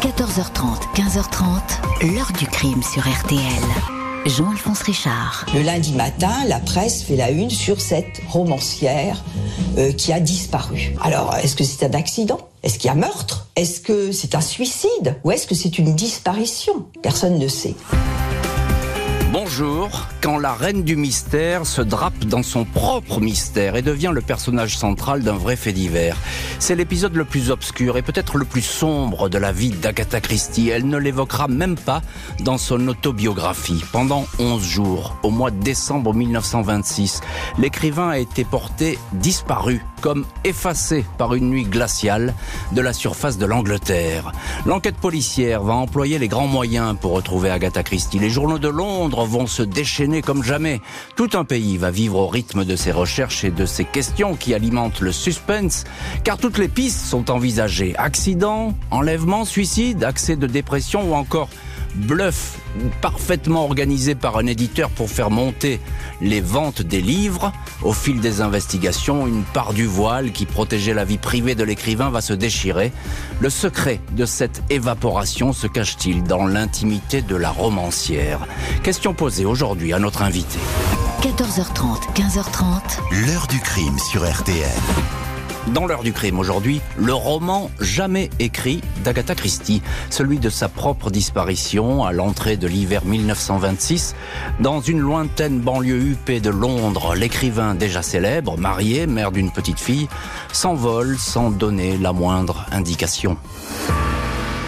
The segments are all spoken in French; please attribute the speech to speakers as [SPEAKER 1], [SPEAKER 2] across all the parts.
[SPEAKER 1] 14h30, 15h30, l'heure du crime sur RTL. Jean-Alphonse Richard.
[SPEAKER 2] Le lundi matin, la presse fait la une sur cette romancière euh, qui a disparu. Alors, est-ce que c'est un accident? Est-ce qu'il y a meurtre? Est-ce que c'est un suicide? Ou est-ce que c'est une disparition? Personne ne sait.
[SPEAKER 3] Bonjour, quand la reine du mystère se drape dans son propre mystère et devient le personnage central d'un vrai fait divers. C'est l'épisode le plus obscur et peut-être le plus sombre de la vie d'Agatha Christie. Elle ne l'évoquera même pas dans son autobiographie. Pendant 11 jours, au mois de décembre 1926, l'écrivain a été porté disparu, comme effacé par une nuit glaciale de la surface de l'Angleterre. L'enquête policière va employer les grands moyens pour retrouver Agatha Christie. Les journaux de Londres vont se déchaîner comme jamais. Tout un pays va vivre au rythme de ces recherches et de ces questions qui alimentent le suspense, car toutes les pistes sont envisagées. Accident, enlèvement, suicide, accès de dépression ou encore bluff parfaitement organisé par un éditeur pour faire monter les ventes des livres. Au fil des investigations, une part du voile qui protégeait la vie privée de l'écrivain va se déchirer. Le secret de cette évaporation se cache-t-il dans l'intimité de la romancière? Question posée aujourd'hui à notre invité.
[SPEAKER 1] 14h30, 15h30.
[SPEAKER 4] L'heure du crime sur RTL.
[SPEAKER 3] Dans l'heure du crime aujourd'hui, le roman jamais écrit d'Agatha Christie, celui de sa propre disparition à l'entrée de l'hiver 1926. Dans une lointaine banlieue huppée de Londres, l'écrivain déjà célèbre, marié, mère d'une petite fille, s'envole sans donner la moindre indication.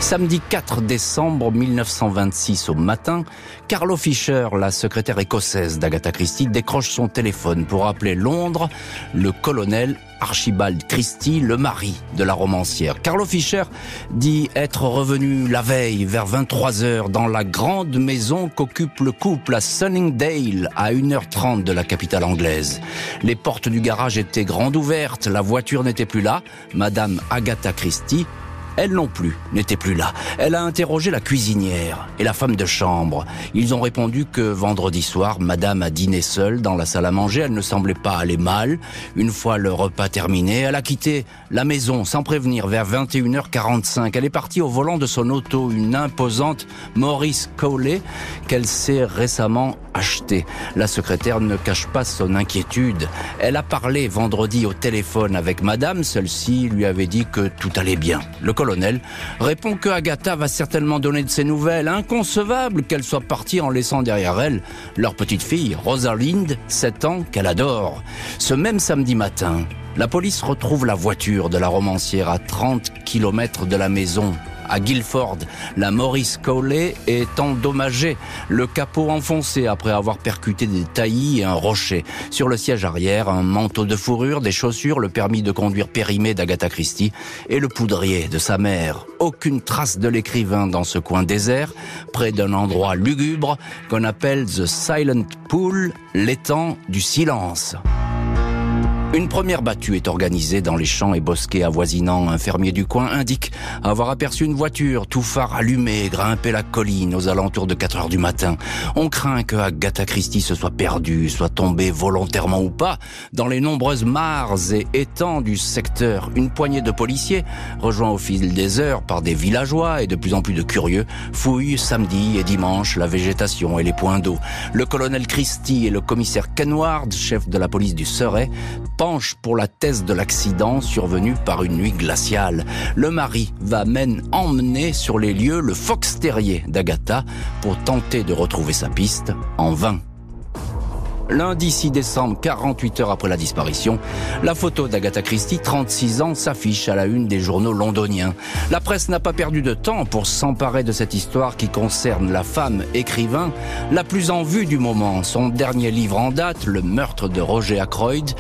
[SPEAKER 3] Samedi 4 décembre 1926 au matin, Carlo Fischer, la secrétaire écossaise d'Agatha Christie, décroche son téléphone pour appeler Londres le colonel Archibald Christie, le mari de la romancière. Carlo Fischer dit être revenu la veille vers 23 heures dans la grande maison qu'occupe le couple à Sunningdale, à 1h30 de la capitale anglaise. Les portes du garage étaient grandes ouvertes, la voiture n'était plus là. Madame Agatha Christie elle non plus n'était plus là. Elle a interrogé la cuisinière et la femme de chambre. Ils ont répondu que vendredi soir, madame a dîné seule dans la salle à manger. Elle ne semblait pas aller mal. Une fois le repas terminé, elle a quitté la maison sans prévenir vers 21h45. Elle est partie au volant de son auto, une imposante Maurice Cowley qu'elle s'est récemment achetée. La secrétaire ne cache pas son inquiétude. Elle a parlé vendredi au téléphone avec madame. Celle-ci lui avait dit que tout allait bien. Colonel répond que Agatha va certainement donner de ses nouvelles. Inconcevable qu'elle soit partie en laissant derrière elle leur petite fille, Rosalind, 7 ans, qu'elle adore. Ce même samedi matin, la police retrouve la voiture de la romancière à 30 km de la maison à Guilford. La Maurice Cowley est endommagée, le capot enfoncé après avoir percuté des taillis et un rocher. Sur le siège arrière, un manteau de fourrure, des chaussures, le permis de conduire périmé d'Agatha Christie et le poudrier de sa mère. Aucune trace de l'écrivain dans ce coin désert, près d'un endroit lugubre qu'on appelle The Silent Pool, l'étang du silence. Une première battue est organisée dans les champs et bosquets avoisinants. Un fermier du coin indique avoir aperçu une voiture, tout phare allumé, grimper la colline aux alentours de 4 heures du matin. On craint que Agatha Christie se soit perdue, soit tombée volontairement ou pas, dans les nombreuses mares et étangs du secteur. Une poignée de policiers, rejoints au fil des heures par des villageois et de plus en plus de curieux, fouillent samedi et dimanche la végétation et les points d'eau. Le colonel Christie et le commissaire Kenward, chef de la police du Surrey, pour la thèse de l'accident survenu par une nuit glaciale. Le mari va même emmener sur les lieux le fox terrier d'Agatha pour tenter de retrouver sa piste en vain. Lundi 6 décembre, 48 heures après la disparition, la photo d'Agatha Christie, 36 ans, s'affiche à la une des journaux londoniens. La presse n'a pas perdu de temps pour s'emparer de cette histoire qui concerne la femme écrivain la plus en vue du moment. Son dernier livre en date, Le meurtre de Roger Ackroyd,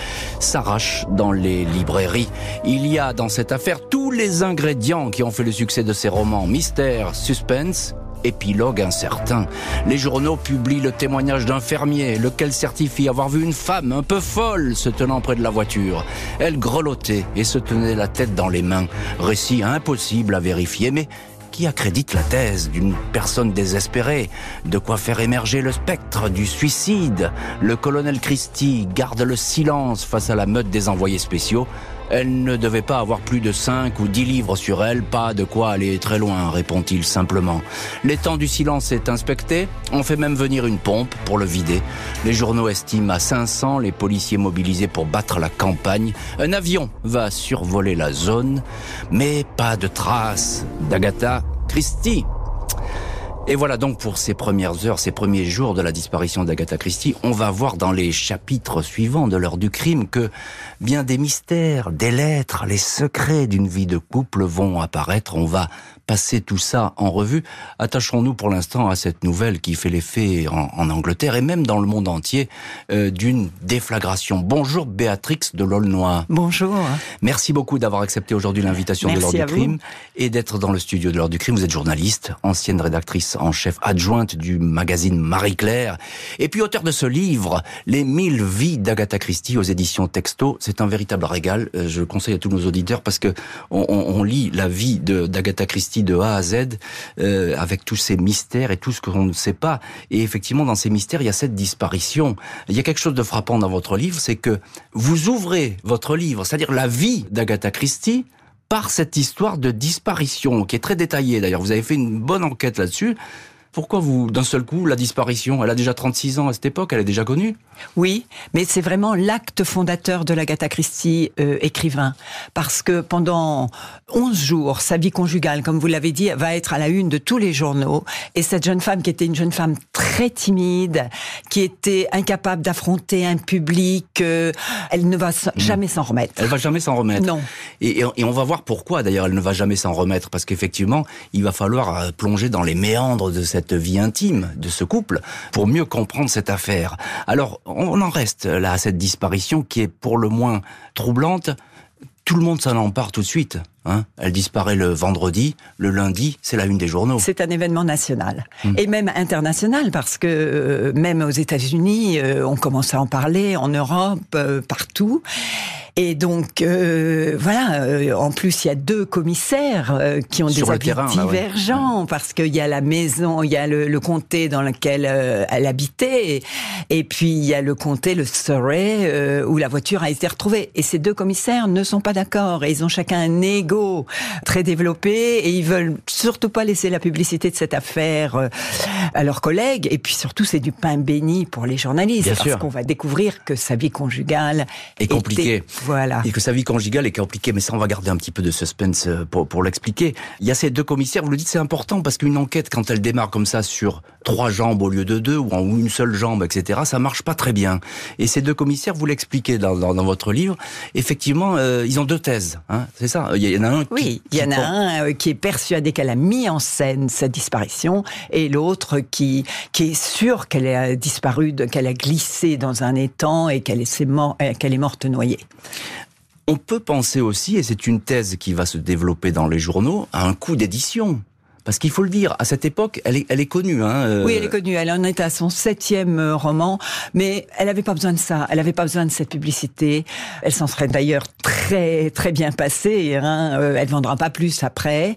[SPEAKER 3] s'arrache dans les librairies. Il y a dans cette affaire tous les ingrédients qui ont fait le succès de ses romans. Mystère, suspense, épilogue incertain. Les journaux publient le témoignage d'un fermier, lequel certifie avoir vu une femme un peu folle se tenant près de la voiture. Elle grelottait et se tenait la tête dans les mains. Récit impossible à vérifier, mais qui accrédite la thèse d'une personne désespérée, de quoi faire émerger le spectre du suicide? Le colonel Christie garde le silence face à la meute des envoyés spéciaux. Elle ne devait pas avoir plus de 5 ou 10 livres sur elle, pas de quoi aller très loin, répond-il simplement. L'étang du silence est inspecté, on fait même venir une pompe pour le vider. Les journaux estiment à 500 les policiers mobilisés pour battre la campagne. Un avion va survoler la zone, mais pas de traces d'Agatha Christie. Et voilà donc pour ces premières heures, ces premiers jours de la disparition d'Agatha Christie, on va voir dans les chapitres suivants de l'heure du crime que bien des mystères, des lettres, les secrets d'une vie de couple vont apparaître. On va passer tout ça en revue. Attachons-nous pour l'instant à cette nouvelle qui fait l'effet en, Angleterre et même dans le monde entier euh, d'une déflagration. Bonjour Béatrix de l'Aulnois.
[SPEAKER 4] Bonjour.
[SPEAKER 3] Merci beaucoup d'avoir accepté aujourd'hui l'invitation de l'heure du crime et d'être dans le studio de l'heure du crime. Vous êtes journaliste, ancienne rédactrice en chef adjointe du magazine Marie-Claire et puis auteur de ce livre, Les mille vies d'Agatha Christie aux éditions Texto. C'est un véritable régal. Euh, je conseille à tous nos auditeurs parce que on, on lit la vie d'Agatha Christie de A à Z euh, avec tous ces mystères et tout ce qu'on ne sait pas. Et effectivement, dans ces mystères, il y a cette disparition. Il y a quelque chose de frappant dans votre livre, c'est que vous ouvrez votre livre, c'est-à-dire la vie d'Agatha Christie, par cette histoire de disparition, qui est très détaillée d'ailleurs. Vous avez fait une bonne enquête là-dessus. Pourquoi vous, d'un seul coup, la disparition? Elle a déjà 36 ans à cette époque, elle est déjà connue
[SPEAKER 4] Oui, mais c'est vraiment l'acte fondateur de l'Agatha Christie euh, écrivain. Parce que pendant 11 jours, sa vie conjugale, comme vous l'avez dit, va être à la une de tous les journaux. Et cette jeune femme, qui était une jeune femme très timide, qui était incapable d'affronter un public, euh, elle ne va hmm. jamais s'en remettre.
[SPEAKER 3] Elle va jamais s'en remettre
[SPEAKER 4] Non.
[SPEAKER 3] Et, et, on va voir pourquoi, d'ailleurs, elle ne va jamais s'en remettre. Parce qu'effectivement, il va falloir euh, plonger dans les méandres de cette cette vie intime de ce couple pour mieux comprendre cette affaire. Alors, on en reste là à cette disparition qui est pour le moins troublante. Tout le monde s'en empare tout de suite. Hein Elle disparaît le vendredi, le lundi, c'est la une des journaux.
[SPEAKER 4] C'est un événement national hmm. et même international parce que euh, même aux États-Unis, euh, on commence à en parler, en Europe, euh, partout. Et donc, euh, voilà, euh, en plus, il y a deux commissaires euh, qui ont des avis divergents, parce qu'il y a la maison, il y a le, comté dans lequel elle habitait, et, puis il y a le comté, le Surrey, où la voiture a été retrouvée. Et ces deux commissaires ne sont pas d'accord, et ils ont chacun un ego très développé, et ils veulent surtout pas laisser la publicité de cette affaire à leurs collègues, et puis surtout, c'est du pain béni pour les journalistes, parce qu'on va découvrir que sa vie conjugale
[SPEAKER 3] est compliquée.
[SPEAKER 4] Voilà.
[SPEAKER 3] Et que sa vie conjugale est compliquée, mais ça, on va garder un petit peu de suspense euh, pour, pour l'expliquer. Il y a ces deux commissaires, vous le dites, c'est important parce qu'une enquête, quand elle démarre comme ça sur trois jambes au lieu de deux, ou en une seule jambe, etc., ça marche pas très bien. Et ces deux commissaires, vous l'expliquez dans, dans, dans, votre livre, effectivement, euh, ils ont deux thèses, hein, c'est ça? Il y en a un
[SPEAKER 4] Oui, il y en a un euh, qui est persuadé qu'elle a mis en scène sa disparition, et l'autre qui, qui est sûr qu'elle a disparu, qu'elle a glissé dans un étang et qu'elle est, qu'elle est morte noyée.
[SPEAKER 3] On peut penser aussi, et c'est une thèse qui va se développer dans les journaux, à un coup d'édition. Parce qu'il faut le dire, à cette époque, elle est, elle est connue. Hein,
[SPEAKER 4] euh. Oui, elle est connue. Elle en est à son septième euh, roman, mais elle n'avait pas besoin de ça. Elle n'avait pas besoin de cette publicité. Elle s'en serait d'ailleurs très très bien passée. Hein. Euh, elle vendra pas plus après.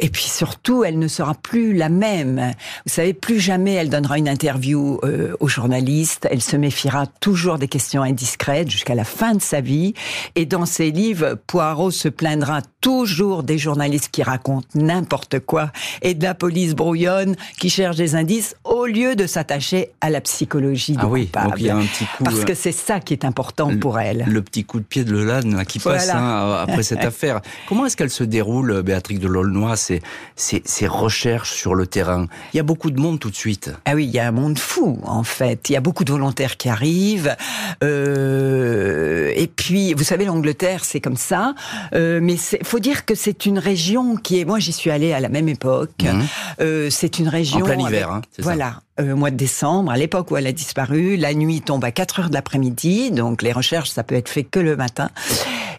[SPEAKER 4] Et puis surtout, elle ne sera plus la même. Vous savez, plus jamais elle donnera une interview aux journalistes. Elle se méfiera toujours des questions indiscrètes jusqu'à la fin de sa vie. Et dans ses livres, Poirot se plaindra toujours des journalistes qui racontent n'importe quoi et de la police brouillonne qui cherche des indices au lieu de s'attacher à la psychologie du
[SPEAKER 3] ah oui,
[SPEAKER 4] coupable.
[SPEAKER 3] Donc il y a un petit coup,
[SPEAKER 4] Parce euh, que c'est ça qui est important pour elle.
[SPEAKER 3] Le petit coup de pied de Lelanne qui passe hein, après cette affaire. Comment est-ce qu'elle se déroule, Béatrix de Laulnois, ces, ces, ces recherches sur le terrain? Il y a beaucoup de monde tout de suite.
[SPEAKER 4] Ah oui, il y a un monde fou en fait. Il y a beaucoup de volontaires qui arrivent. Euh, et puis, vous savez, l'Angleterre, c'est comme ça. Euh, mais il faut dire que c'est une région qui est... Moi, j'y suis allée à la même époque Mhm. Euh, c'est une région. En
[SPEAKER 3] plein hiver, hein,
[SPEAKER 4] Voilà. Euh, mois de décembre, à l'époque où elle a disparu, la nuit tombe à 4 heures de l'après-midi, donc les recherches, ça peut être fait que le matin.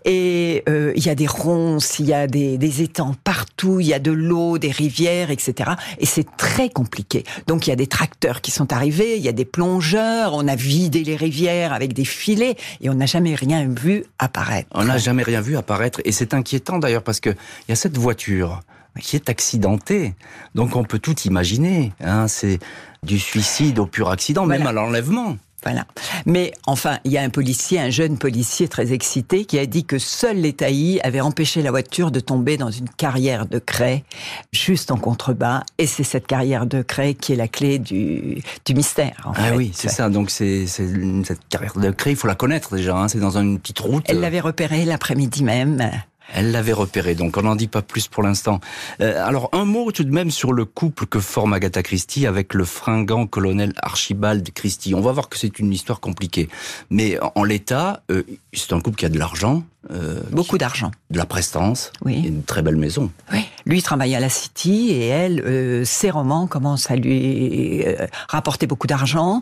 [SPEAKER 4] Et euh, il y a des ronces, il y a des, des étangs partout, il y a de l'eau, des rivières, etc. Et c'est très compliqué. Donc il y a des tracteurs qui sont arrivés, il y a des plongeurs, on a vidé les rivières avec des filets, et on n'a jamais rien vu apparaître.
[SPEAKER 3] On n'a jamais rien vu apparaître, et c'est inquiétant d'ailleurs parce que il y a cette voiture qui est accidenté. Donc on peut tout imaginer. Hein, c'est du suicide au pur accident, même à l'enlèvement.
[SPEAKER 4] Voilà. Mais enfin, il y a un policier, un jeune policier très excité, qui a dit que seul les taillis avaient empêché la voiture de tomber dans une carrière de craie, juste en contrebas. Et c'est cette carrière de craie qui est la clé du, du mystère.
[SPEAKER 3] ah oui, c'est ça. Donc c'est cette carrière de craie, il faut la connaître déjà. Hein. C'est dans une petite route.
[SPEAKER 4] Elle l'avait repérée l'après-midi même.
[SPEAKER 3] Elle l'avait repéré, donc on n'en dit pas plus pour l'instant. Euh, alors un mot tout de même sur le couple que forme Agatha Christie avec le fringant colonel Archibald Christie. On va voir que c'est une histoire compliquée, mais en l'état, euh, c'est un couple qui a de l'argent,
[SPEAKER 4] euh, Beaucoup d'argent.
[SPEAKER 3] De la prestance. Oui. Et une très belle maison.
[SPEAKER 4] Oui. Lui travaille à la City et elle, euh, ses romans commencent à lui euh, rapporter beaucoup d'argent.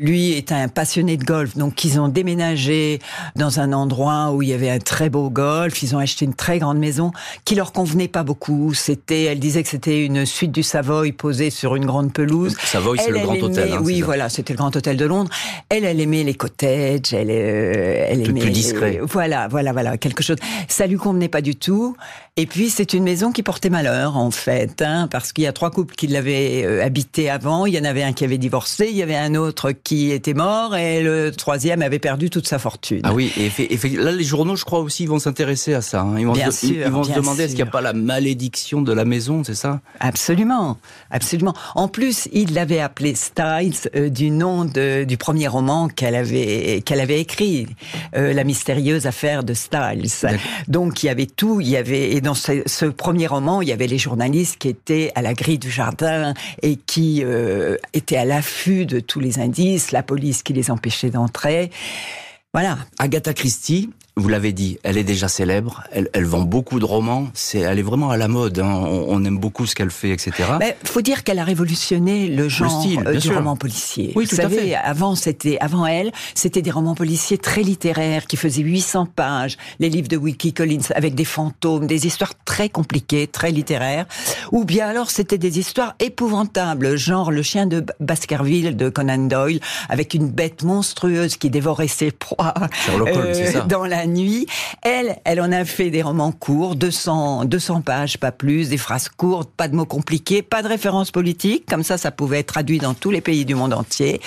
[SPEAKER 4] Lui est un passionné de golf, donc ils ont déménagé dans un endroit où il y avait un très beau golf. Ils ont acheté une très grande maison qui leur convenait pas beaucoup. C'était, elle disait que c'était une suite du Savoy posée sur une grande pelouse.
[SPEAKER 3] Savoy, c'est le grand hôtel. Hein,
[SPEAKER 4] oui, voilà, c'était le grand hôtel de Londres. Elle, elle aimait les cottages. Elle, elle aimait.
[SPEAKER 3] Plus discret.
[SPEAKER 4] voilà, voilà, voilà, quelque chose. Ça lui convenait pas du tout. Et puis c'est une maison qui portait malheur en fait, hein, parce qu'il y a trois couples qui l'avaient euh, habité avant. Il y en avait un qui avait divorcé, il y avait un autre qui était mort, et le troisième avait perdu toute sa fortune.
[SPEAKER 3] Ah oui, et, là les journaux, je crois aussi, vont s'intéresser à ça. Hein. Ils vont,
[SPEAKER 4] bien
[SPEAKER 3] se, ils vont se demander est-ce qu'il n'y a pas la malédiction de la maison, c'est ça?
[SPEAKER 4] Absolument, absolument. En plus, il l'avait appelé Styles euh, du nom de, du premier roman qu'elle avait qu'elle avait écrit, euh, La mystérieuse affaire de Styles. Donc il y avait tout, il y avait et dans ce, premier roman, il y avait les journalistes qui étaient à la grille du jardin et qui euh, étaient à l'affût de tous les indices, la police qui les empêchait d'entrer. Voilà.
[SPEAKER 3] Agatha Christie, vous l'avez dit, elle est déjà célèbre, elle, elle vend beaucoup de romans, c'est, elle est vraiment à la mode, hein. on, aime beaucoup ce qu'elle fait, etc.
[SPEAKER 4] Il faut dire qu'elle a révolutionné le genre euh, du roman policier.
[SPEAKER 3] Oui, tout
[SPEAKER 4] vous
[SPEAKER 3] à
[SPEAKER 4] savez,
[SPEAKER 3] fait.
[SPEAKER 4] avant, c'était, avant elle, c'était des romans policiers très littéraires qui faisaient 800 pages, les livres de Wiki Collins avec des fantômes, des histoires très compliquées, très littéraires, ou bien alors c'était des histoires épouvantables, genre Le chien de Baskerville de Conan Doyle, avec une bête monstrueuse qui dévorait ses proies
[SPEAKER 3] euh,
[SPEAKER 4] dans la nuit. Elle, elle en a fait des romans courts, 200, 200 pages, pas plus, des phrases courtes, pas de mots compliqués, pas de références politiques, comme ça, ça pouvait être traduit dans tous les pays du monde entier.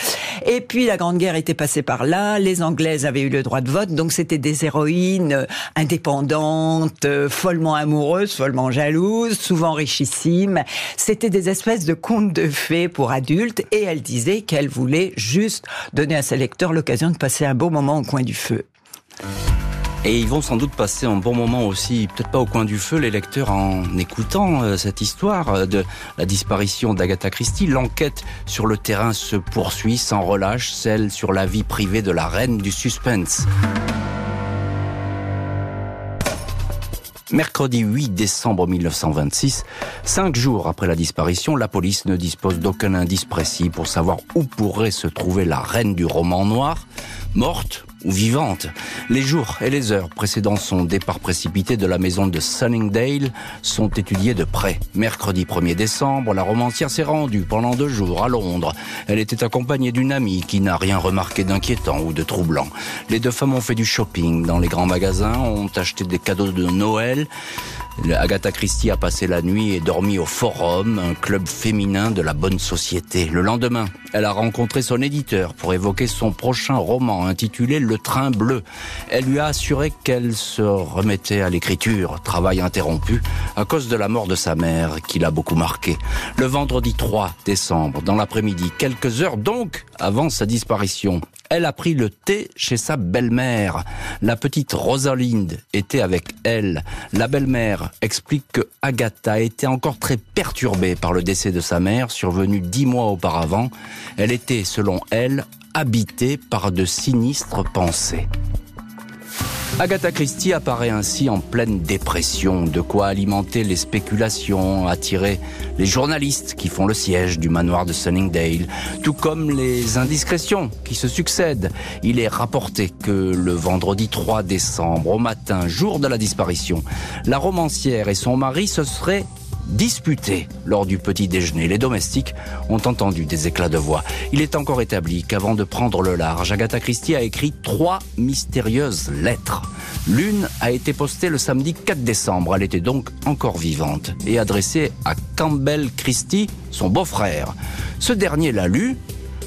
[SPEAKER 4] Et puis la Grande Guerre était passée par là, les Anglaises avaient eu le droit de vote, donc c'était des héroïnes euh, indépendantes, euh, follement amoureuses, follement jalouses, souvent richissimes. C'était des espèces de contes de fées pour adultes, et elle disait qu'elle voulait juste donner à ses lecteurs l'occasion de passer un beau moment au coin du feu.
[SPEAKER 3] Et ils vont sans doute passer un bon moment aussi, peut-être pas au coin du feu, les lecteurs, en écoutant euh, cette histoire euh, de la disparition d'Agatha Christie. L'enquête sur le terrain se poursuit sans relâche, celle sur la vie privée de la reine du suspense. Mercredi 8 décembre 1926, cinq jours après la disparition, la police ne dispose d'aucun indice précis pour savoir où pourrait se trouver la reine du roman noir, morte ou vivante. Les jours et les heures précédant son départ précipité de la maison de Sunningdale sont étudiés de près. Mercredi 1er décembre, la romancière s'est rendue pendant deux jours à Londres. Elle était accompagnée d'une amie qui n'a rien remarqué d'inquiétant ou de troublant. Les deux femmes ont fait du shopping dans les grands magasins, ont acheté des cadeaux de Noël. Agatha Christie a passé la nuit et dormi au Forum, un club féminin de la bonne société. Le lendemain, elle a rencontré son éditeur pour évoquer son prochain roman intitulé Le Train Bleu. Elle lui a assuré qu'elle se remettait à l'écriture, travail interrompu à cause de la mort de sa mère qui l'a beaucoup marqué. Le vendredi 3 décembre, dans l'après-midi, quelques heures donc avant sa disparition, elle a pris le thé chez sa belle-mère. La petite Rosalinde était avec elle. La belle-mère explique que Agatha était encore très perturbée par le décès de sa mère, survenu dix mois auparavant. Elle était, selon elle, habitée par de sinistres pensées. Agatha Christie apparaît ainsi en pleine dépression, de quoi alimenter les spéculations, attirer les journalistes qui font le siège du manoir de Sunningdale, tout comme les indiscrétions qui se succèdent. Il est rapporté que le vendredi 3 décembre, au matin, jour de la disparition, la romancière et son mari se seraient disputés lors du petit déjeuner. Les domestiques ont entendu des éclats de voix. Il est encore établi qu'avant de prendre le large, Agatha Christie a écrit trois mystérieuses lettres. L'une a été postée le samedi 4 décembre. Elle était donc encore vivante et adressée à Campbell Christie, son beau-frère. Ce dernier l'a lue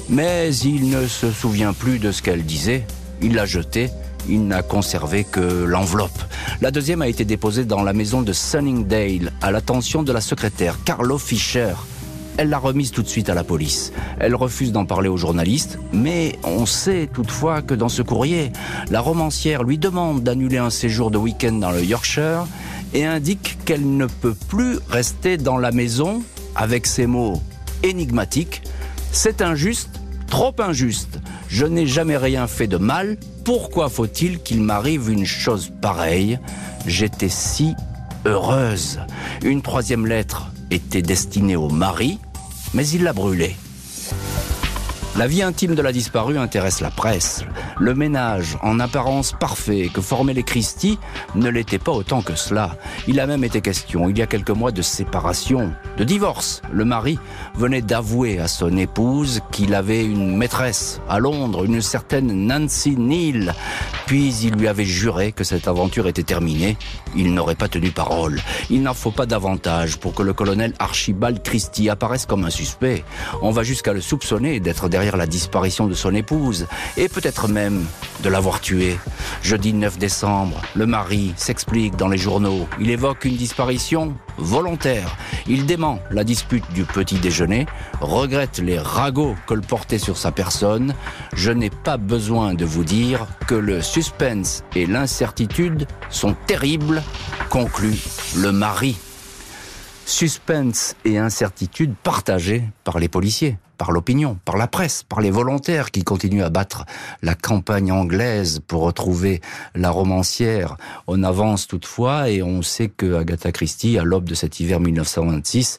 [SPEAKER 3] Mais il ne se souvient plus de ce qu'elle disait. Il l'a jetée. Il n'a conservé que l'enveloppe. La deuxième a été déposée dans la maison de Sunningdale à l'attention de la secrétaire Carlo Fischer. Elle l'a remise tout de suite à la police. Elle refuse d'en parler aux journalistes, mais on sait toutefois que dans ce courrier, la romancière lui demande d'annuler un séjour de week-end dans le Yorkshire et indique qu'elle ne peut plus rester dans la maison avec ces mots énigmatiques. C'est injuste, trop injuste. Je n'ai jamais rien fait de mal. Pourquoi faut-il qu'il m'arrive une chose pareille? J'étais si heureuse. Une troisième lettre était destinée au mari, mais il l'a brûlée. La vie intime de la disparue intéresse la presse. Le ménage, en apparence parfait, que formaient les Christie, ne l'était pas autant que cela. Il a même été question, il y a quelques mois, de séparation, de divorce. Le mari venait d'avouer à son épouse qu'il avait une maîtresse à Londres, une certaine Nancy Neal. Puis il lui avait juré que cette aventure était terminée. Il n'aurait pas tenu parole. Il n'en faut pas davantage pour que le colonel Archibald Christie apparaisse comme un suspect. On va jusqu'à le soupçonner d'être derrière la disparition de son épouse et peut-être même de l'avoir tuée. Jeudi 9 décembre, le mari s'explique dans les journaux. Il évoque une disparition volontaire. Il dément la dispute du petit déjeuner, regrette les ragots colportés sur sa personne. Je n'ai pas besoin de vous dire que le suspense et l'incertitude sont terribles, conclut le mari. Suspense et incertitude partagés par les policiers par l'opinion, par la presse, par les volontaires qui continuent à battre la campagne anglaise pour retrouver la romancière. On avance toutefois et on sait que Agatha Christie, à l'aube de cet hiver 1926,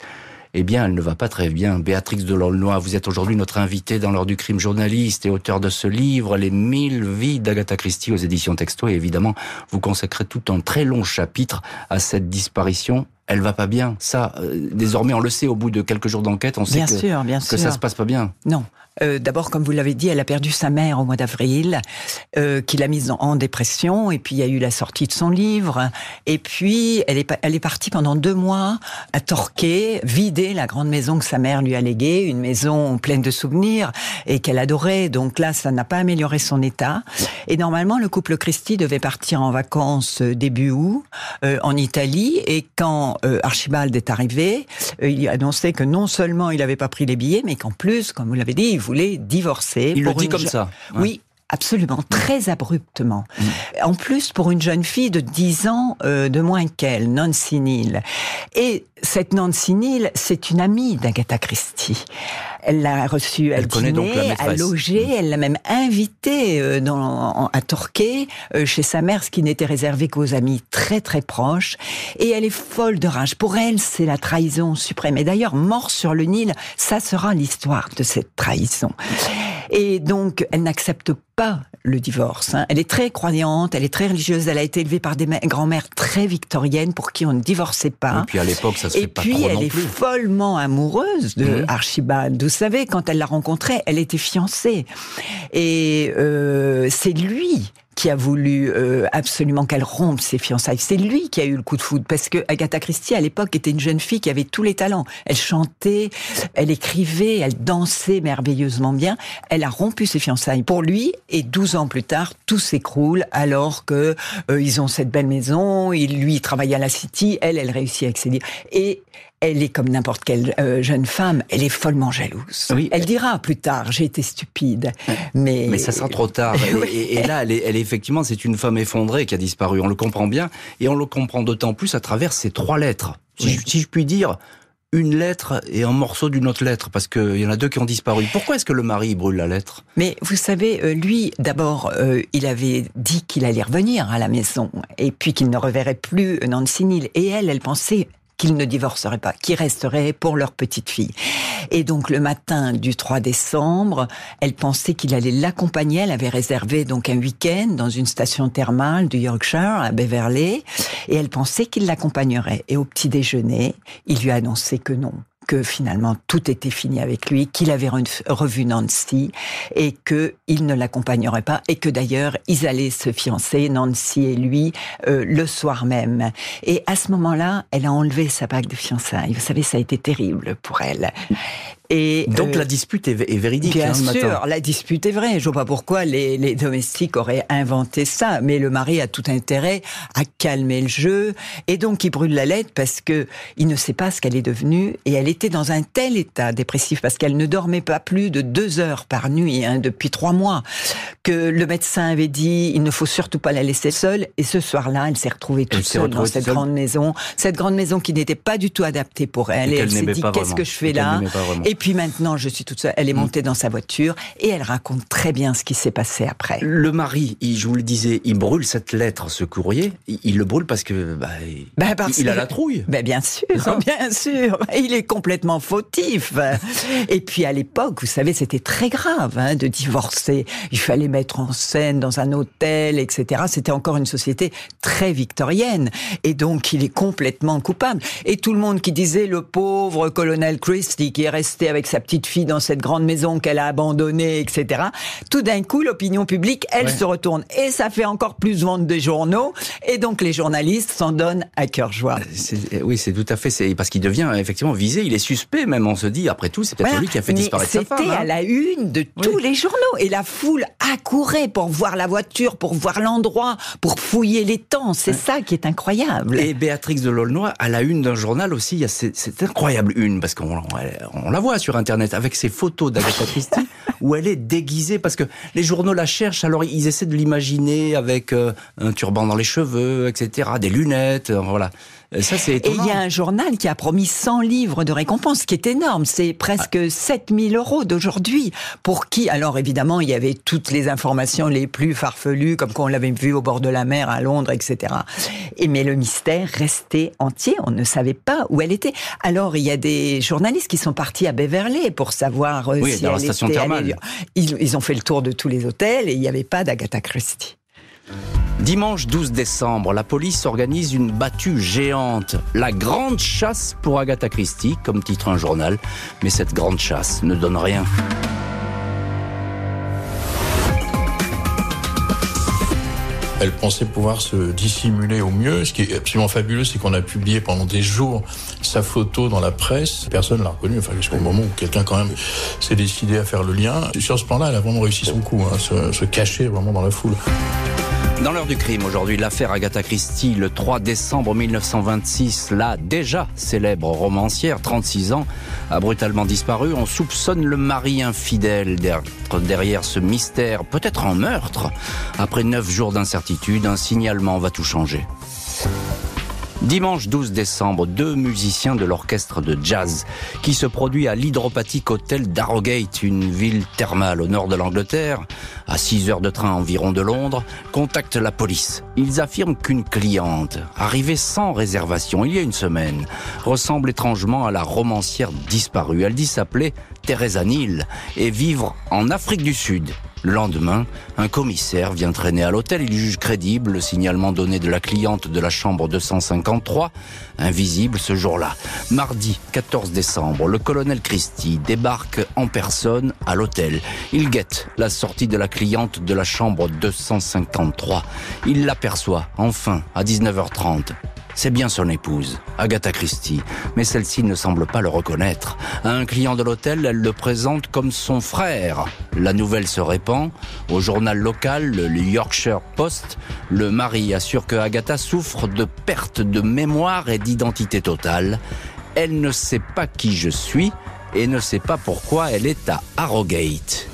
[SPEAKER 3] eh bien, elle ne va pas très bien. Béatrix de Laulnoy, vous êtes aujourd'hui notre invitée dans l'heure du crime journaliste et auteur de ce livre, Les mille vies d'Agatha Christie aux éditions Texto. Et évidemment, vous consacrez tout un très long chapitre à cette disparition elle va pas bien. Ça, euh, désormais, on le sait au bout de quelques jours d'enquête, on sait que,
[SPEAKER 4] sûr, bien
[SPEAKER 3] que ça se passe pas bien.
[SPEAKER 4] Non. Euh, D'abord, comme vous l'avez dit, elle a perdu sa mère au mois d'avril, euh, qui l'a mise en, dépression. Et puis, il y a eu la sortie de son livre. Et puis, elle est, elle est partie pendant deux mois à Torquay, vider la grande maison que sa mère lui a léguée, une maison pleine de souvenirs et qu'elle adorait. Donc là, ça n'a pas amélioré son état. Et normalement, le couple Christie devait partir en vacances euh, début août euh, en Italie. Et quand euh, Archibald est arrivé, il a annoncé que non seulement il n'avait pas pris les billets, mais qu'en plus, comme vous l'avez dit, voulait divorcer.
[SPEAKER 3] Il le dit comme ça.
[SPEAKER 4] Ouais. Oui, Absolument, très abruptement. Mmh. En plus, pour une jeune fille de 10 ans euh, de moins qu'elle, Nancy Neal. Et cette Nancy Neal, c'est une amie d'Agatha Christie. Elle l'a reçue, elle,
[SPEAKER 3] elle connaît
[SPEAKER 4] dîner,
[SPEAKER 3] donc la
[SPEAKER 4] a logé, mmh. elle l'a même invitée euh, dans, à Torquay, euh, chez sa mère, ce qui n'était réservé qu'aux amis très très proches. Et elle est folle de rage. Pour elle, c'est la trahison suprême. Et d'ailleurs, mort sur le Nil, ça sera l'histoire de cette trahison. Et donc, elle n'accepte pas le divorce. Hein. Elle est très croyante, elle est très religieuse, elle a été élevée par des grands-mères très victoriennes pour qui on ne divorçait pas.
[SPEAKER 3] Et puis à l'époque, ça se
[SPEAKER 4] Et
[SPEAKER 3] fait pas
[SPEAKER 4] puis
[SPEAKER 3] trop
[SPEAKER 4] elle
[SPEAKER 3] non
[SPEAKER 4] est
[SPEAKER 3] plus.
[SPEAKER 4] follement amoureuse de
[SPEAKER 3] Mhm.
[SPEAKER 4] Archibald. Savez, quand elle l'a rencontré, elle était fiancée. Et euh, c'est lui qui a voulu euh, absolument qu'elle rompe ses fiançailles. C'est lui qui a eu le coup de foudre parce que Agatha Christie à l'époque était une jeune fille qui avait tous les talents. Elle chantait, elle écrivait, elle dansait merveilleusement bien. Elle a rompu ses fiançailles pour lui et 12 ans plus tard tout s'écroule alors que euh, ils ont cette belle maison. Il lui il travaille à la City, elle elle réussit à accéder et elle est comme n'importe quelle euh, jeune femme, elle est follement jalouse.
[SPEAKER 3] Oui.
[SPEAKER 4] Elle dira plus tard, j'ai été stupide, mais
[SPEAKER 3] Mais ça sera trop tard. Et,
[SPEAKER 4] Oui.
[SPEAKER 3] et- et là, elle est, elle est effectivement, c'est une femme effondrée qui a disparu. On le comprend bien, et on le comprend d'autant plus à travers ces trois lettres. Si,
[SPEAKER 4] Oui.
[SPEAKER 3] je, si je puis dire, une lettre et un morceau d'une autre lettre, parce qu'il y en a deux qui ont disparu. Pourquoi est-ce que le mari brûle la lettre?
[SPEAKER 4] Mais vous savez, euh, lui, d'abord, euh, il avait dit qu'il allait revenir à la maison et puis qu'il ne reverrait plus Nancy Neal. Et elle, elle pensait qu'ils ne divorceraient pas, qu'ils resteraient pour leur petite fille. Et donc le matin du 3 décembre, elle pensait qu'il allait l'accompagner. Elle avait réservé donc un week-end dans une station thermale du Yorkshire à Beverley, et elle pensait qu'il l'accompagnerait. Et au petit déjeuner, il lui a annoncé que non que finalement tout était fini avec lui, qu'il avait re- revu Nancy et que il ne l'accompagnerait pas et que d'ailleurs ils allaient se fiancer, Nancy et lui, euh, le soir même. Et à ce moment-là, elle a enlevé sa bague de fiançailles. Vous savez, ça a été terrible pour elle. Et
[SPEAKER 3] donc la dispute est, véridique.
[SPEAKER 4] Bien hein, sûr, la dispute est vraie. Je vois pas pourquoi les, les, domestiques auraient inventé ça, mais le mari a tout intérêt à calmer le jeu. Et donc il brûle la lettre parce que il ne sait pas ce qu'elle est devenue. Et elle était dans un tel état dépressif parce qu'elle ne dormait pas plus de deux heures par nuit hein, depuis trois mois que le médecin avait dit il ne faut surtout pas la laisser seule. Et ce soir-là elle s'est retrouvée toute seule dans cette grande maison, cette grande maison qui n'était pas du tout adaptée pour elle. Et, elle s'est dit qu'est-ce que je fais là et puis maintenant je suis toute seule. Elle est mm. montée dans sa voiture et elle raconte très bien ce qui s'est passé après.
[SPEAKER 3] Le mari, il, je vous le disais, il brûle cette lettre, ce courrier. Il, le brûle parce que bah, bah il, a la trouille.
[SPEAKER 4] Bah bien sûr, bien sûr. Il est complètement fautif. et puis à l'époque, vous savez, c'était très grave hein, de divorcer. Il fallait mettre en scène dans un hôtel, etc. C'était encore une société très victorienne. Et donc, il est complètement coupable. Et tout le monde qui disait le pauvre colonel Christie qui est resté avec sa petite fille dans cette grande maison qu'elle a abandonnée, etc. Tout d'un coup, l'opinion publique, elle se retourne. Et ça fait encore plus vendre des journaux. Et donc, les journalistes s'en donnent à cœur joie.
[SPEAKER 3] Euh, oui, c'est tout à fait. C'est parce qu'il devient effectivement visé. Il est suspect, même. On se dit, après tout, c'est peut-être lui qui a fait disparaître sa femme.
[SPEAKER 4] C'était à hein. la une de tous les journaux. Et la foule accourait pour voir la voiture, pour voir l'endroit, pour fouiller les temps. C'est ça qui est incroyable.
[SPEAKER 3] Et Béatrix de Laulnoy, à la une d'un journal aussi, il y a cette, incroyable une, parce qu'on on la voit sur Internet, avec ses photos d'Agatha Christie, où elle est déguisée, parce que les journaux la cherchent, alors ils essaient de l'imaginer avec euh, un turban dans les cheveux, etc., des lunettes, euh, voilà.
[SPEAKER 4] Euh, ça, c'est Et il y a un journal qui a promis 100 livres de récompense, ce qui est énorme. C'est presque 7000 euros d'aujourd'hui. Pour qui? Alors évidemment, il y avait toutes les informations les plus farfelues, comme quand on l'avait vu au bord de la mer à Londres, etc. Et mais le mystère restait entier. On ne savait pas où elle était. Alors il y a des journalistes qui sont partis à Beverly pour savoir euh, si elle était. Ils, ils ont fait le tour de tous les hôtels et il n'y avait pas d'Agatha Christie.
[SPEAKER 3] Dimanche 12 décembre, la police organise une battue géante. La grande chasse pour Agatha Christie, comme titre un journal. Mais cette grande chasse ne donne rien.
[SPEAKER 5] Elle pensait pouvoir se dissimuler au mieux. Ce qui est absolument fabuleux, c'est qu'on a publié pendant des jours sa photo dans la presse. Personne l'a reconnue, enfin jusqu'au moment où quelqu'un quand même s'est décidé à faire le lien. Sur ce plan-là, elle a vraiment réussi son coup, hein, se, se cacher vraiment dans la foule.
[SPEAKER 3] Dans l'heure du crime, aujourd'hui, l'affaire Agatha Christie, le 3 décembre 1926, la déjà célèbre romancière, 36 ans, a brutalement disparu. On soupçonne le mari infidèle derrière ce mystère, peut-être un meurtre. Après neuf jours d'incertitude, un signalement va tout changer. Dimanche 12 décembre, deux musiciens de l'orchestre de jazz qui se produit à l'Hydropathique Hotel d'Arrogate, une ville thermale au nord de l'Angleterre, à 6 heures de train environ de Londres, contactent la police. Ils affirment qu'une cliente, arrivée sans réservation il y a une semaine, ressemble étrangement à la romancière disparue. Elle dit s'appeler Teresa Neal et vivre en Afrique du Sud. Le lendemain, un commissaire vient traîner à l'hôtel. Il juge crédible le signalement donné de la cliente de la chambre 253, invisible ce jour-là. Mardi 14 décembre, le colonel Christie débarque en personne à l'hôtel. Il guette la sortie de la cliente de la chambre 253. Il l'aperçoit enfin à 19h30 c'est bien son épouse, Agatha Christie, mais celle-ci ne semble pas le reconnaître. À un client de l'hôtel, elle le présente comme son frère. La nouvelle se répand. Au journal local, le Yorkshire Post, le mari assure que Agatha souffre de perte de mémoire et d'identité totale. Elle ne sait pas qui je suis et ne sait pas pourquoi elle est à Harrogate.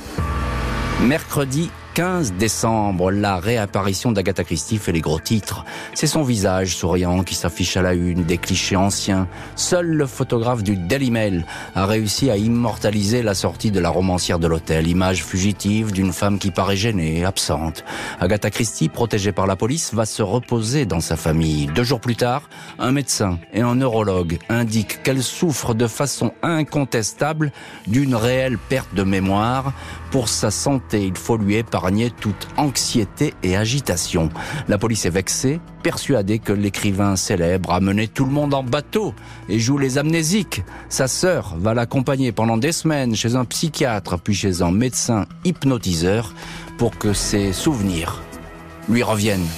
[SPEAKER 3] Mercredi 15 décembre, la réapparition d'Agatha Christie fait les gros titres. C'est son visage souriant qui s'affiche à la une, des clichés anciens. Seul le photographe du Daily Mail a réussi à immortaliser la sortie de la romancière de l'hôtel, image fugitive d'une femme qui paraît gênée, absente. Agatha Christie, protégée par la police, va se reposer dans sa famille. Deux jours plus tard, un médecin et un neurologue indiquent qu'elle souffre de façon incontestable d'une réelle perte de mémoire. Pour sa santé, il faut lui épargner toute anxiété et agitation. La police est vexée, persuadée que l'écrivain célèbre a mené tout le monde en bateau et joue les amnésiques. Sa sœur va l'accompagner pendant des semaines chez un psychiatre puis chez un médecin hypnotiseur pour que ses souvenirs lui reviennent.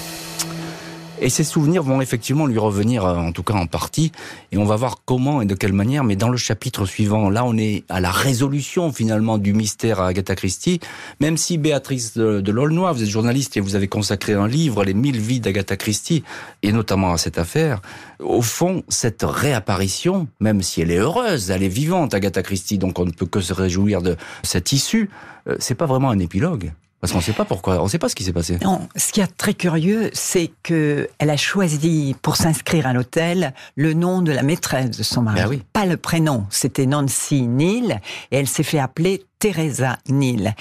[SPEAKER 3] Et ces souvenirs vont effectivement lui revenir, euh, en tout cas en partie, et on va voir comment et de quelle manière. Mais dans le chapitre suivant, là, on est à la résolution finalement du mystère à Agatha Christie. Même si Béatrice de, de Laulnoy, vous êtes journaliste et vous avez consacré un livre, Les mille vies d'Agatha Christie, et notamment à cette affaire, au fond, cette réapparition, même si elle est heureuse, elle est vivante, Agatha Christie, donc on ne peut que se réjouir de cette issue, euh, c'est pas vraiment un épilogue. Parce qu'on ne sait pas pourquoi, on ne sait pas ce qui s'est passé.
[SPEAKER 4] Non, ce qui est très curieux, c'est que elle a choisi pour s'inscrire à l'hôtel le nom de la maîtresse de son mari,
[SPEAKER 3] Ben oui.
[SPEAKER 4] pas le prénom. C'était Nancy Neal et elle s'est fait appeler Teresa Neal.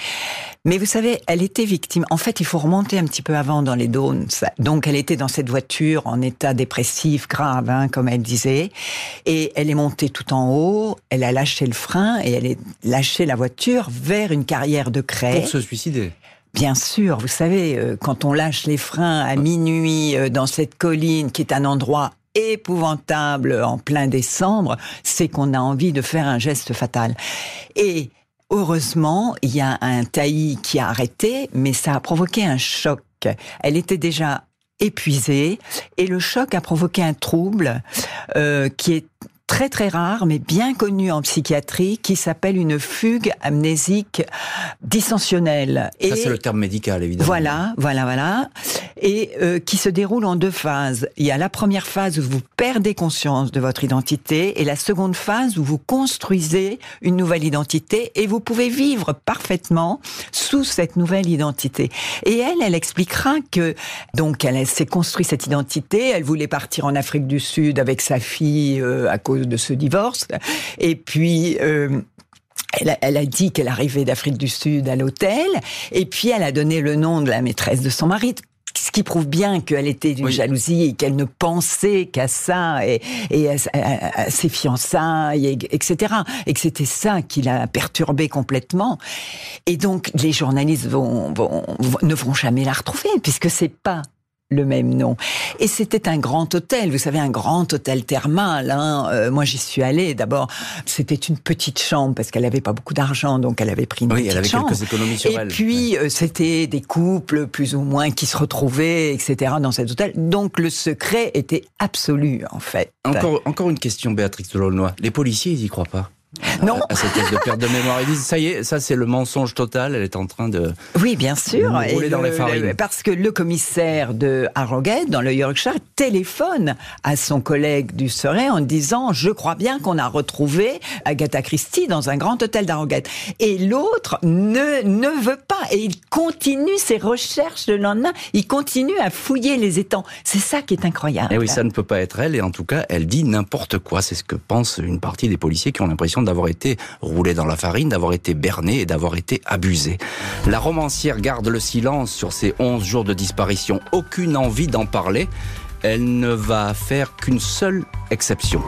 [SPEAKER 4] Mais vous savez, elle était victime. En fait, il faut remonter un petit peu avant dans les Downs. Donc, elle était dans cette voiture en état dépressif grave, hein, comme elle disait, et elle est montée tout en haut. Elle a lâché le frein et elle est lâché la voiture vers une carrière de craie.
[SPEAKER 3] Pour se suicider.
[SPEAKER 4] Bien sûr, vous savez, euh, quand on lâche les freins à minuit euh, dans cette colline qui est un endroit épouvantable en plein décembre, c'est qu'on a envie de faire un geste fatal. Et heureusement, il y a un taillis qui a arrêté, mais ça a provoqué un choc. Elle était déjà épuisée et le choc a provoqué un trouble euh, qui est très très rare, mais bien connu en psychiatrie, qui s'appelle une fugue amnésique dissensionnelle.
[SPEAKER 3] Ça, c'est le terme médical, évidemment.
[SPEAKER 4] Voilà, voilà, voilà. Et euh, qui se déroule en deux phases. Il y a la première phase où vous perdez conscience de votre identité et la seconde phase où vous construisez une nouvelle identité et vous pouvez vivre parfaitement sous cette nouvelle identité. Et elle, elle expliquera que donc elle s'est construit cette identité. Elle voulait partir en Afrique du Sud avec sa fille euh, à cause de ce divorce. Et puis euh, elle a, elle a, dit qu'elle arrivait d'Afrique du Sud à l'hôtel, et puis elle a donné le nom de la maîtresse de son mari, ce qui prouve bien qu'elle était d'une
[SPEAKER 3] Oui.
[SPEAKER 4] jalousie et qu'elle ne pensait qu'à ça et, et à, à- à ses fiançailles, et- etc. Et que c'était ça qui l'a perturbée complètement. Et donc les journalistes vont, vont- vont- ne vont jamais la retrouver puisque c'est pas le même nom. Et c'était un grand hôtel, vous savez, un grand hôtel thermal. Hein. Euh, moi, j'y suis allée. D'abord, c'était une petite chambre parce qu'elle avait pas beaucoup d'argent, donc elle avait pris une
[SPEAKER 3] Oui,
[SPEAKER 4] petite
[SPEAKER 3] elle avait
[SPEAKER 4] chambre.
[SPEAKER 3] quelques économies sur
[SPEAKER 4] Et
[SPEAKER 3] elle.
[SPEAKER 4] puis, euh, c'était des couples plus ou moins qui se retrouvaient, etc., dans cet hôtel. Donc, le secret était absolu, en fait.
[SPEAKER 3] Encore, encore une question, Béatrix de Laulnoy. Les policiers, ils y croient pas?
[SPEAKER 4] Non.
[SPEAKER 3] à cette thèse de perte de mémoire. Ils disent, ça y est, ça c'est le mensonge total, elle est en train de...
[SPEAKER 4] Oui, bien sûr. Et
[SPEAKER 3] dans
[SPEAKER 4] le-
[SPEAKER 3] les farines.
[SPEAKER 4] parce que le commissaire de Harrogate, dans le Yorkshire, téléphone à son collègue du Surrey en disant Je crois bien qu'on a retrouvé Agatha Christie dans un grand hôtel d'Harrogate. Et l'autre ne, ne veut pas. Et il continue ses recherches le lendemain. Il continue à fouiller les étangs. C'est ça qui est incroyable.
[SPEAKER 3] Eh oui, ça ne peut pas être elle, et en tout cas, elle dit n'importe quoi. C'est ce que pense une partie des policiers qui ont l'impression d'avoir été roulés dans la farine, d'avoir été bernés et d'avoir été abusés. La romancière garde le silence sur ces 11 jours de disparition. Aucune envie d'en parler. Elle ne va faire qu'une seule exception.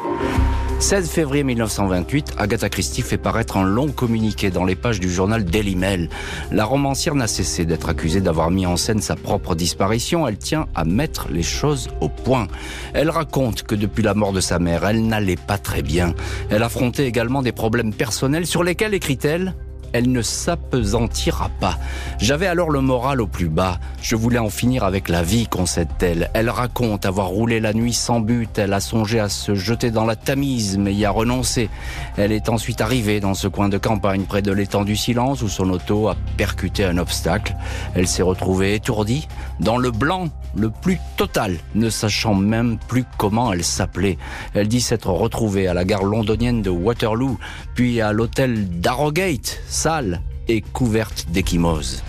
[SPEAKER 3] 16 février 1928, Agatha Christie fait paraître un long communiqué dans les pages du journal Daily Mail. La romancière n'a cessé d'être accusée d'avoir mis en scène sa propre disparition. Elle tient à mettre les choses au point. Elle raconte que depuis la mort de sa mère, elle n'allait pas très bien. Elle affrontait également des problèmes personnels sur lesquels, écrit-elle, elle ne s'apesantira pas. J'avais alors le moral au plus bas. Je voulais en finir avec la vie, concède-t-elle. Elle raconte avoir roulé la nuit sans but. Elle a songé à se jeter dans la Tamise, mais y a renoncé. Elle est ensuite arrivée dans ce coin de campagne, près de l'étang du silence, où son auto a percuté un obstacle. Elle s'est retrouvée étourdie, dans le blanc le plus total, ne sachant même plus comment elle s'appelait. Elle dit s'être retrouvée à la gare londonienne de Waterloo, puis à l'hôtel d'Arrogate, sale et couverte d'échymoses.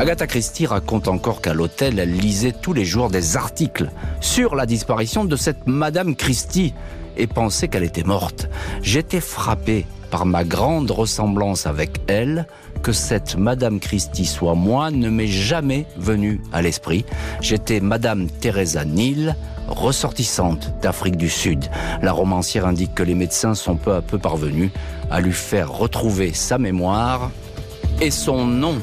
[SPEAKER 3] Agatha Christie raconte encore qu'à l'hôtel, elle lisait tous les jours des articles sur la disparition de cette Madame Christie et pensait qu'elle était morte. J'étais frappé par ma grande ressemblance avec elle, que cette Madame Christie soit moi ne m'est jamais venu à l'esprit. J'étais Madame Teresa Neal, ressortissante d'Afrique du Sud. La romancière indique que les médecins sont peu à peu parvenus à lui faire retrouver sa mémoire et son nom.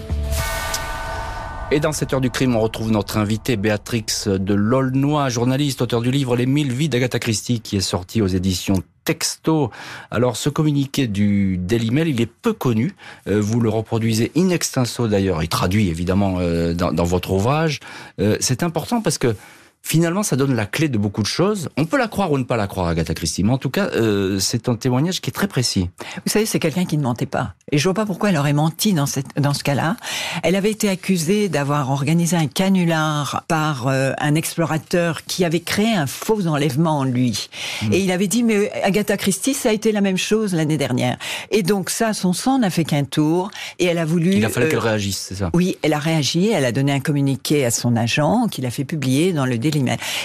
[SPEAKER 3] Et dans cette heure du crime, on retrouve notre invitée Béatrix de Laulnoy, journaliste, auteur du livre Les mille vies d'Agatha Christie, qui est sorti aux éditions texto. Alors ce communiqué du Daily Mail, il est peu connu. Euh, vous le reproduisez in extenso d'ailleurs, il traduit évidemment euh, dans, dans, votre ouvrage. Euh, c'est important parce que finalement, ça donne la clé de beaucoup de choses. On peut la croire ou ne pas la croire, Agatha Christie, mais en tout cas, euh, c'est un témoignage qui est très précis.
[SPEAKER 4] Vous savez, c'est quelqu'un qui ne mentait pas. Et je vois pas pourquoi elle aurait menti dans, cette, dans ce cas-là. Elle avait été accusée d'avoir organisé un canular par euh, un explorateur qui avait créé un faux enlèvement en lui. Mmh. Et il avait dit, mais Agatha Christie, ça a été la même chose l'année dernière. Et donc ça, son sang n'a fait qu'un tour. Et elle a voulu...
[SPEAKER 3] Il a fallu euh, qu'elle réagisse, c'est ça?
[SPEAKER 4] Oui, elle a réagi. Elle a donné un communiqué à son agent qu'il a fait publier dans le délai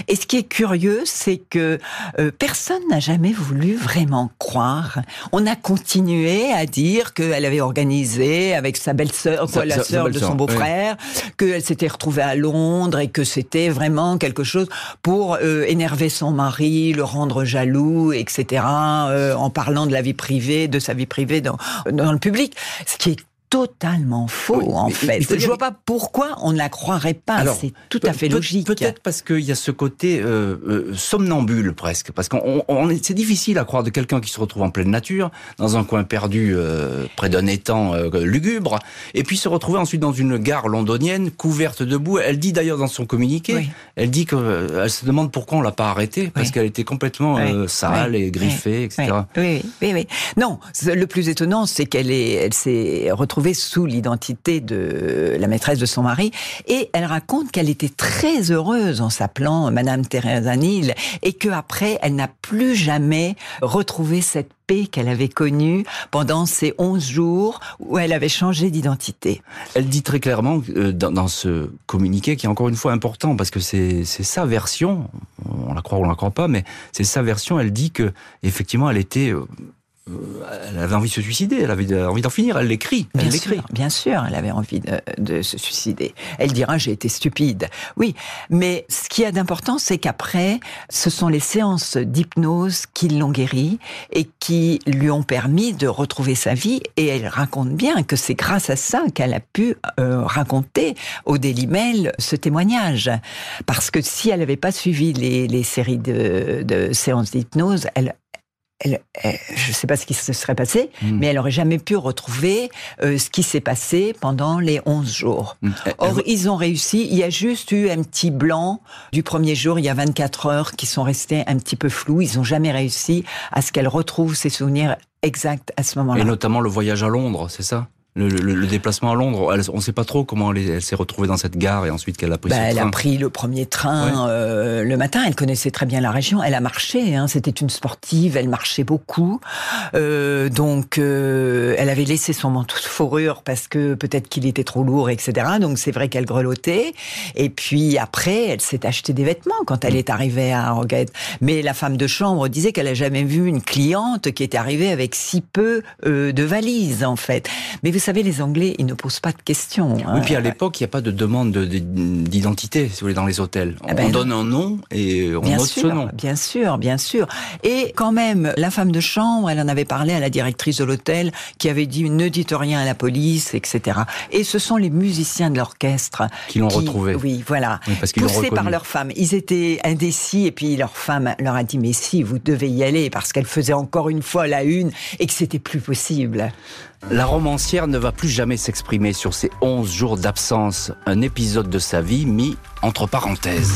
[SPEAKER 4] et ce qui est curieux, c'est que euh, personne n'a jamais voulu vraiment croire. On a continué à dire qu'elle avait organisé avec sa belle-sœur, la sœur de son beau-frère, qu'elle s'était retrouvée à Londres et que c'était vraiment quelque chose pour euh, énerver son mari, le rendre jaloux, etc. Euh, en parlant de la vie privée, de sa vie privée dans, dans le public. Ce qui est totalement faux, en fait. Je ne vois pas pourquoi on ne la croirait pas. C'est tout à fait logique.
[SPEAKER 3] Peut-être parce qu'il y a ce côté euh, euh, somnambule presque. Parce qu'on c'est difficile à croire de quelqu'un qui se retrouve en pleine nature, dans un coin perdu euh, près d'un étang lugubre, et puis se retrouver ensuite dans une gare londonienne couverte de boue. Elle dit d'ailleurs dans son communiqué, elle dit qu'elle se demande pourquoi on l'a pas arrêtée, parce qu'elle était complètement sale et griffée, etc.
[SPEAKER 4] Oui, oui, oui. Non, le plus étonnant, c'est qu'elle elle s'est retrouvée sous l'identité de la maîtresse de son mari. Et elle raconte qu'elle était très heureuse en s'appelant Madame Teresa Nil et qu'après, elle n'a plus jamais retrouvé cette paix qu'elle avait connue pendant ces 11 jours où elle avait changé d'identité.
[SPEAKER 3] Elle dit très clairement euh, dans, ce communiqué qui est encore une fois important parce que c'est sa version, on la croit ou on la croit pas, mais c'est sa version, elle dit que effectivement elle était euh, elle avait envie de se suicider, elle avait envie d'en finir, elle l'écrit.
[SPEAKER 4] Elle bien sûr, bien sûr, elle avait envie de, se suicider. Elle dira j'ai été stupide. Oui, mais ce qui a d'important, c'est qu'après, ce sont les séances d'hypnose qui l'ont guérie et qui lui ont permis de retrouver sa vie. Et elle raconte bien que c'est grâce à ça qu'elle a pu euh, raconter au Daily Mail ce témoignage. Parce que si elle n'avait pas suivi les, séries de, de séances d'hypnose, elle, elle, je ne sais pas ce qui se serait passé, hmm. mais elle aurait jamais pu retrouver euh, ce qui s'est passé pendant les 11 jours. Hmm. Or, ils ont réussi. Il y a juste eu un petit blanc du premier jour, il y a 24 heures, qui sont restés un petit peu flous. Ils n'ont jamais réussi à ce qu'elle retrouve ses souvenirs exacts à ce moment-là.
[SPEAKER 3] Et notamment le voyage à Londres, c'est ça? Le, le, déplacement à Londres, on ne sait pas trop comment elle, s'est retrouvée dans cette gare et ensuite qu'elle a pris bah,
[SPEAKER 4] Elle
[SPEAKER 3] a
[SPEAKER 4] pris le premier train euh, le matin. Elle connaissait très bien la région. Elle a marché. Hein, C'était une sportive. Elle marchait beaucoup. Euh, donc, euh, elle avait laissé son manteau de fourrure parce que peut-être qu'il était trop lourd, etc. Donc, c'est vrai qu'elle grelottait. Et puis après, elle s'est acheté des vêtements quand elle est arrivée à Roguette. Mais la femme de chambre disait qu'elle a jamais vu une cliente qui était arrivée avec si peu de valises, en fait. Mais vous savez, les Anglais, ils ne posent pas de questions.
[SPEAKER 3] Hein. Oui, puis à l'époque, il n'y a pas de demande d'identité, si vous voulez, dans les hôtels. Eh on, ben donne un nom et on note
[SPEAKER 4] ce
[SPEAKER 3] nom.
[SPEAKER 4] Bien sûr, bien sûr. Et quand même, la femme de chambre, elle en avait parlé à la directrice de l'hôtel, qui avait dit ne dites rien à la police, etc. Et ce sont les musiciens de l'orchestre
[SPEAKER 3] qui l'ont retrouvé.
[SPEAKER 4] Oui, voilà. parce Poussés par leur femme. Ils étaient indécis et puis leur femme leur a dit mais si, vous devez y aller parce qu'elle faisait encore une fois la une et que c'était plus possible.
[SPEAKER 3] La romancière ne va plus jamais s'exprimer sur ces 11 jours d'absence, un épisode de sa vie mis entre parenthèses.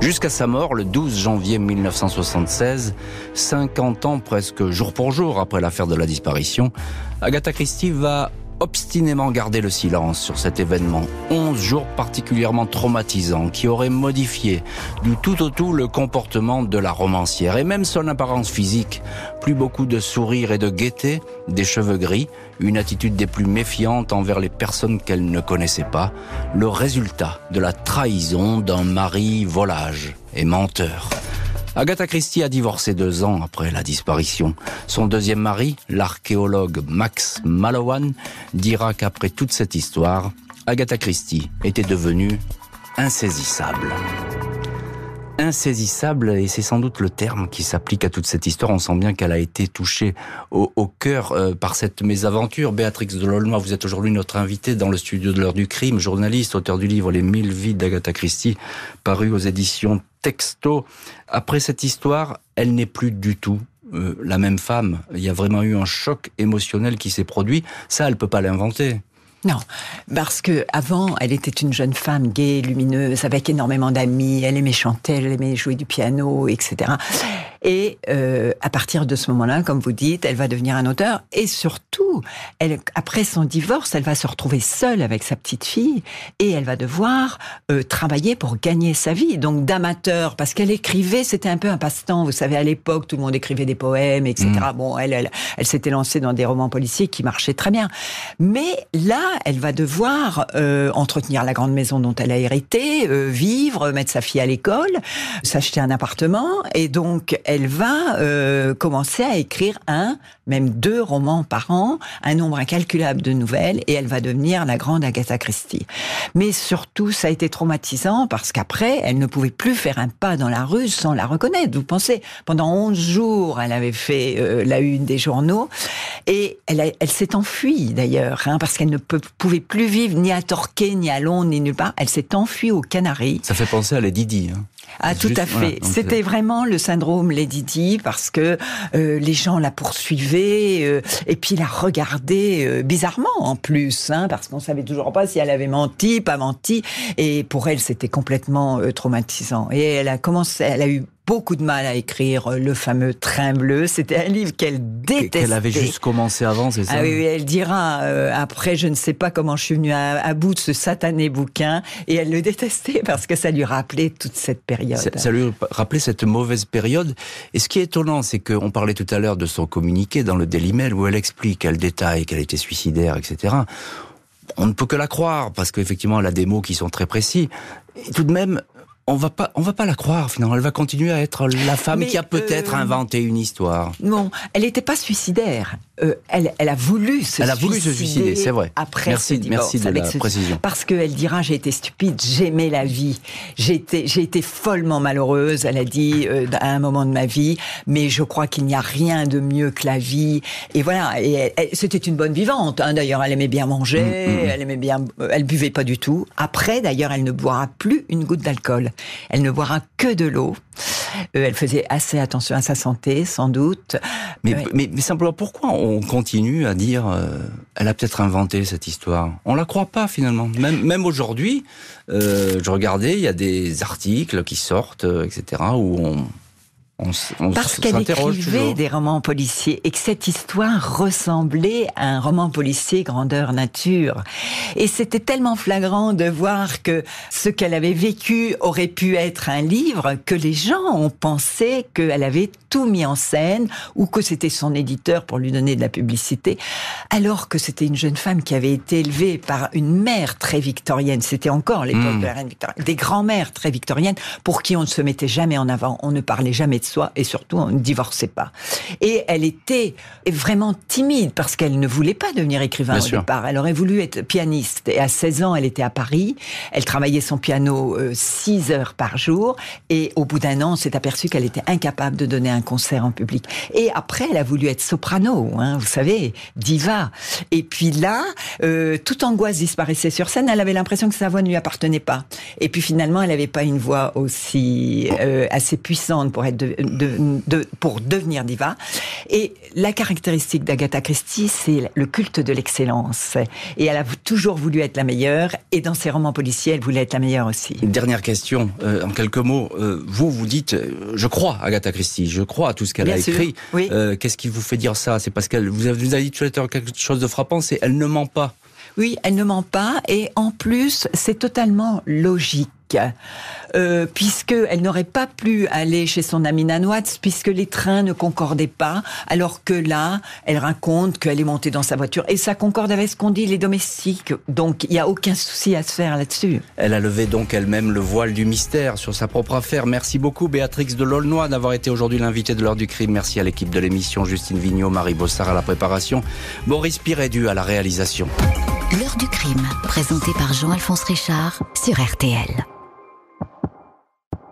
[SPEAKER 3] Jusqu'à sa mort, le 12 janvier 1976, 50 ans presque jour pour jour après l'affaire de la disparition, Agatha Christie va obstinément gardé le silence sur cet événement. 11 jours particulièrement traumatisants qui auraient modifié du tout au tout le comportement de la romancière et même son apparence physique. Plus beaucoup de sourire et de gaieté, des cheveux gris, une attitude des plus méfiantes envers les personnes qu'elle ne connaissait pas, le résultat de la trahison d'un mari volage et menteur. Agatha Christie a divorcé deux ans après la disparition. Son deuxième mari, l'archéologue Max Mallowan, dira qu'après toute cette histoire, Agatha Christie était devenue insaisissable. Insaisissable et c'est sans doute le terme qui s'applique à toute cette histoire. On sent bien qu'elle a été touchée au, cœur euh, par cette mésaventure. Béatrix de Lolma, vous êtes aujourd'hui notre invitée dans le studio de l'heure du crime, journaliste, auteur du livre Les mille vies d'Agatha Christie, paru aux éditions Texto. Après cette histoire, elle n'est plus du tout euh, la même femme. Il y a vraiment eu un choc émotionnel qui s'est produit. Ça, elle peut pas l'inventer.
[SPEAKER 4] Non, parce que avant, elle était une jeune femme gaie, lumineuse, avec énormément d'amis. Elle aimait chanter, elle aimait jouer du piano, etc. Et euh, à partir de ce moment-là, comme vous dites, elle va devenir un auteur. Et surtout, elle, après son divorce, elle va se retrouver seule avec sa petite fille et elle va devoir euh, travailler pour gagner sa vie. Donc d'amateur, parce qu'elle écrivait, c'était un peu un passe-temps. Vous savez, à l'époque, tout le monde écrivait des poèmes, etc. Mm. Bon, elle, elle, elle s'était lancée dans des romans policiers qui marchaient très bien. Mais là, elle va devoir euh, entretenir la grande maison dont elle a hérité, euh, vivre, mettre sa fille à l'école, s'acheter un appartement, et donc elle va euh, commencer à écrire un, même deux romans par an, un nombre incalculable de nouvelles, et elle va devenir la grande Agatha Christie. Mais surtout, ça a été traumatisant parce qu'après, elle ne pouvait plus faire un pas dans la rue sans la reconnaître. Vous pensez, pendant 11 jours, elle avait fait euh, la une des journaux, et elle, elle s'est enfuie d'ailleurs, hein, parce qu'elle ne pouvait plus vivre ni à Torquay, ni à Londres, ni nulle part. Elle s'est enfuie aux Canaries.
[SPEAKER 3] Ça fait penser à Lady Di. Hein.
[SPEAKER 4] Ah, tout à fait. C'était vraiment le syndrome Lady Di parce que euh, les gens la poursuivaient euh, et puis la regardaient euh, bizarrement en plus, hein, parce qu'on savait toujours pas si elle avait menti, pas menti. Et pour elle, c'était complètement traumatisant. Et elle a commencé, elle a eu beaucoup de mal à écrire euh, le fameux Train bleu. C'était un livre qu'elle détestait. Qu'elle
[SPEAKER 3] avait juste commencé avant, c'est ça
[SPEAKER 4] ah oui, elle dira euh, après, je ne sais pas comment je suis venue à, bout de ce satané bouquin, et elle le détestait parce que ça lui rappelait toute cette période.
[SPEAKER 3] Ça, lui rappelait cette mauvaise période. Et ce qui est étonnant, c'est qu'on parlait tout à l'heure de son communiqué dans le Daily Mail où elle explique, elle détaille qu'elle était suicidaire, etc on ne peut que la croire parce qu'effectivement elle a des mots qui sont très précis. Et tout de même, on va pas, on va pas la croire finalement. Elle va continuer à être la femme qui a peut-être euh, inventé une histoire.
[SPEAKER 4] Non, elle n'était pas suicidaire. Euh, elle, elle, a voulu se
[SPEAKER 3] elle a voulu se suicider, c'est vrai.
[SPEAKER 4] Après
[SPEAKER 3] merci, merci de la précision.
[SPEAKER 4] Parce qu'elle dira j'ai été stupide, j'aimais la vie, j'ai été, j'ai été follement malheureuse. Elle a dit euh, à un moment de ma vie, mais je crois qu'il n'y a rien de mieux que la vie. Et voilà. Et c'était une bonne vivante. Hein. D'ailleurs, elle aimait bien manger, mm, mm, mm. elle aimait bien, elle buvait pas du tout. Après, d'ailleurs, elle ne boira plus une goutte d'alcool. Elle ne boira que de l'eau. Euh, elle faisait assez attention à sa santé, sans doute.
[SPEAKER 3] Mais, mais, simplement, pourquoi on continue à dire euh, elle a peut-être inventé cette histoire? On la croit pas finalement. Même, même aujourd'hui, euh, je regardais, il y a des articles qui sortent, etc., où on,
[SPEAKER 4] parce qu'elle écrivait des romans policiers et que cette histoire ressemblait à un roman policier grandeur nature. Et c'était tellement flagrant de voir que ce qu'elle avait vécu aurait pu être un livre que les gens ont pensé qu'elle avait tout mis en scène ou que c'était son éditeur pour lui donner de la publicité, alors que c'était une jeune femme qui avait été élevée par une mère très victorienne. C'était encore l'époque hmm. de la reine Victoria. Des grands-mères très victoriennes pour qui on ne se mettait jamais en avant, on ne parlait jamais de soi et surtout on ne divorçait pas. Et elle était vraiment timide parce qu'elle ne voulait pas devenir écrivain au départ. Elle aurait voulu être pianiste et à 16 ans elle était à Paris. Elle travaillait son piano 6 euh, heures par jour et au bout d'un an on s'est aperçu qu'elle était incapable de donner un concert en public. Et après elle a voulu être soprano, hein, vous savez, diva. Et puis là, euh, toute angoisse disparaissait sur scène. Elle avait l'impression que sa voix ne lui appartenait pas. Et puis finalement elle n'avait pas une voix aussi euh, assez puissante pour être de, de, pour devenir diva. Et la caractéristique d'Agatha Christie, c'est le culte de l'excellence. Et elle a toujours voulu être la meilleure. Et dans ses romans policiers, elle voulait être la meilleure aussi.
[SPEAKER 3] Une dernière question, euh, en quelques mots. Euh, vous, vous dites, euh, je crois Agatha Christie, je crois à tout ce qu'elle a écrit. Qu'est-ce qui vous fait dire ça? C'est parce qu'elle, vous avez, vous avez dit tout à l'heure quelque chose de frappant, c'est elle ne ment pas.
[SPEAKER 4] Oui, elle ne ment pas et en plus, c'est totalement logique. Euh, puisqu'elle n'aurait pas pu aller chez son amie Nanouatz, puisque les trains ne concordaient pas, alors que là, elle raconte qu'elle est montée dans sa voiture, et ça concorde avec ce qu'on dit les domestiques, donc il n'y a aucun souci à se faire là-dessus.
[SPEAKER 3] Elle a levé donc elle-même le voile du mystère sur sa propre affaire. Merci beaucoup Béatrix de Lolnois d'avoir été aujourd'hui l'invité de l'heure du crime. Merci à l'équipe de l'émission, Justine Vignot, Marie Bossard à la préparation, Boris Pirédu à la réalisation.
[SPEAKER 1] L'heure du crime, présenté par Jean-Alphonse Richard sur RTL.